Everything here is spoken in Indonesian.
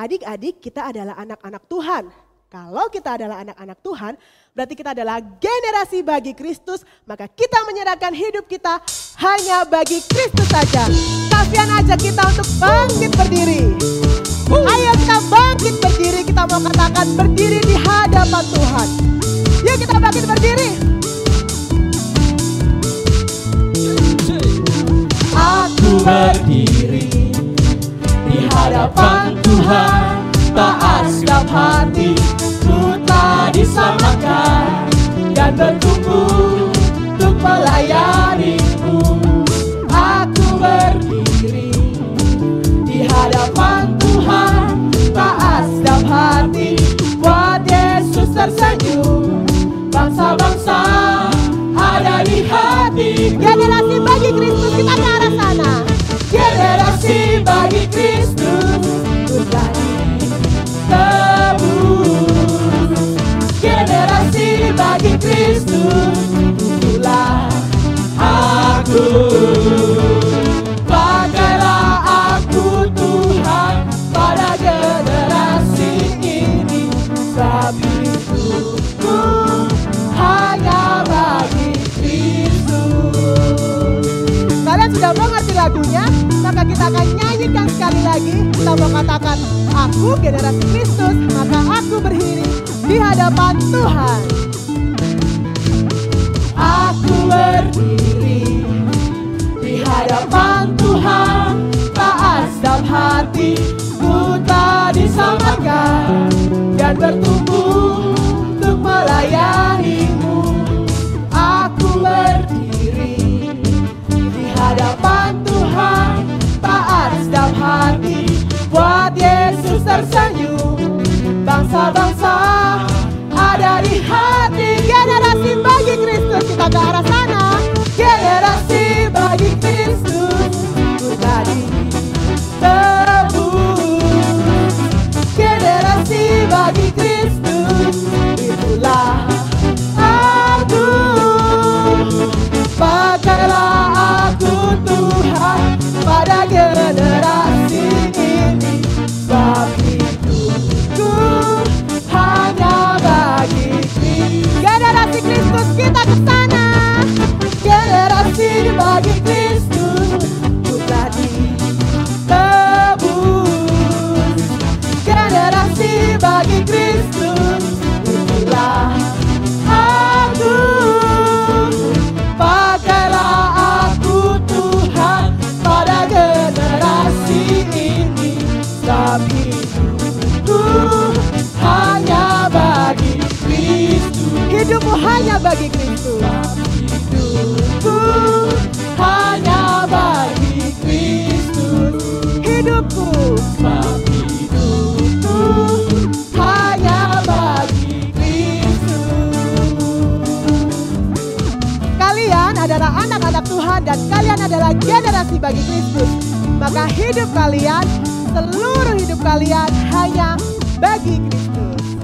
Adik-adik, kita adalah anak-anak Tuhan. Kalau kita adalah anak-anak Tuhan, berarti kita adalah generasi bagi Kristus, maka kita menyerahkan hidup kita hanya bagi Kristus saja. Kasihan aja kita untuk bangkit berdiri. Ayo kita bangkit berdiri, kita mau katakan berdiri di hadapan Tuhan. Yuk kita bangkit berdiri. Aku berdiri di hadapan Tuhan Taat sikap hati. Ku tak disamakan Dan bertumbuh untuk melayanimu Aku berdiri di hadapan Tuhan Taat sikap hati. Buat Yesus tersenyum Bangsa-bangsa ada di hati. Generasi lagunya? Maka kita akan nyanyikan sekali lagi. Kita mau katakan, aku generasi Kristus, maka aku berdiri di hadapan Tuhan. Aku berdiri di hadapan Tuhan Taat dalam hati ku tak disamakan Dan bertumbuh Bangsa-bangsa ada di hati Generasi bagi Kristus, kita ke arah sana. Bagi Kristus. hidupku hanya bagi Kristus Hidupku Sebab hidupku hanya bagi Kristus Kalian adalah anak-anak Tuhan dan kalian adalah generasi bagi Kristus. Maka hidup kalian, seluruh hidup kalian hanya bagi Kristus.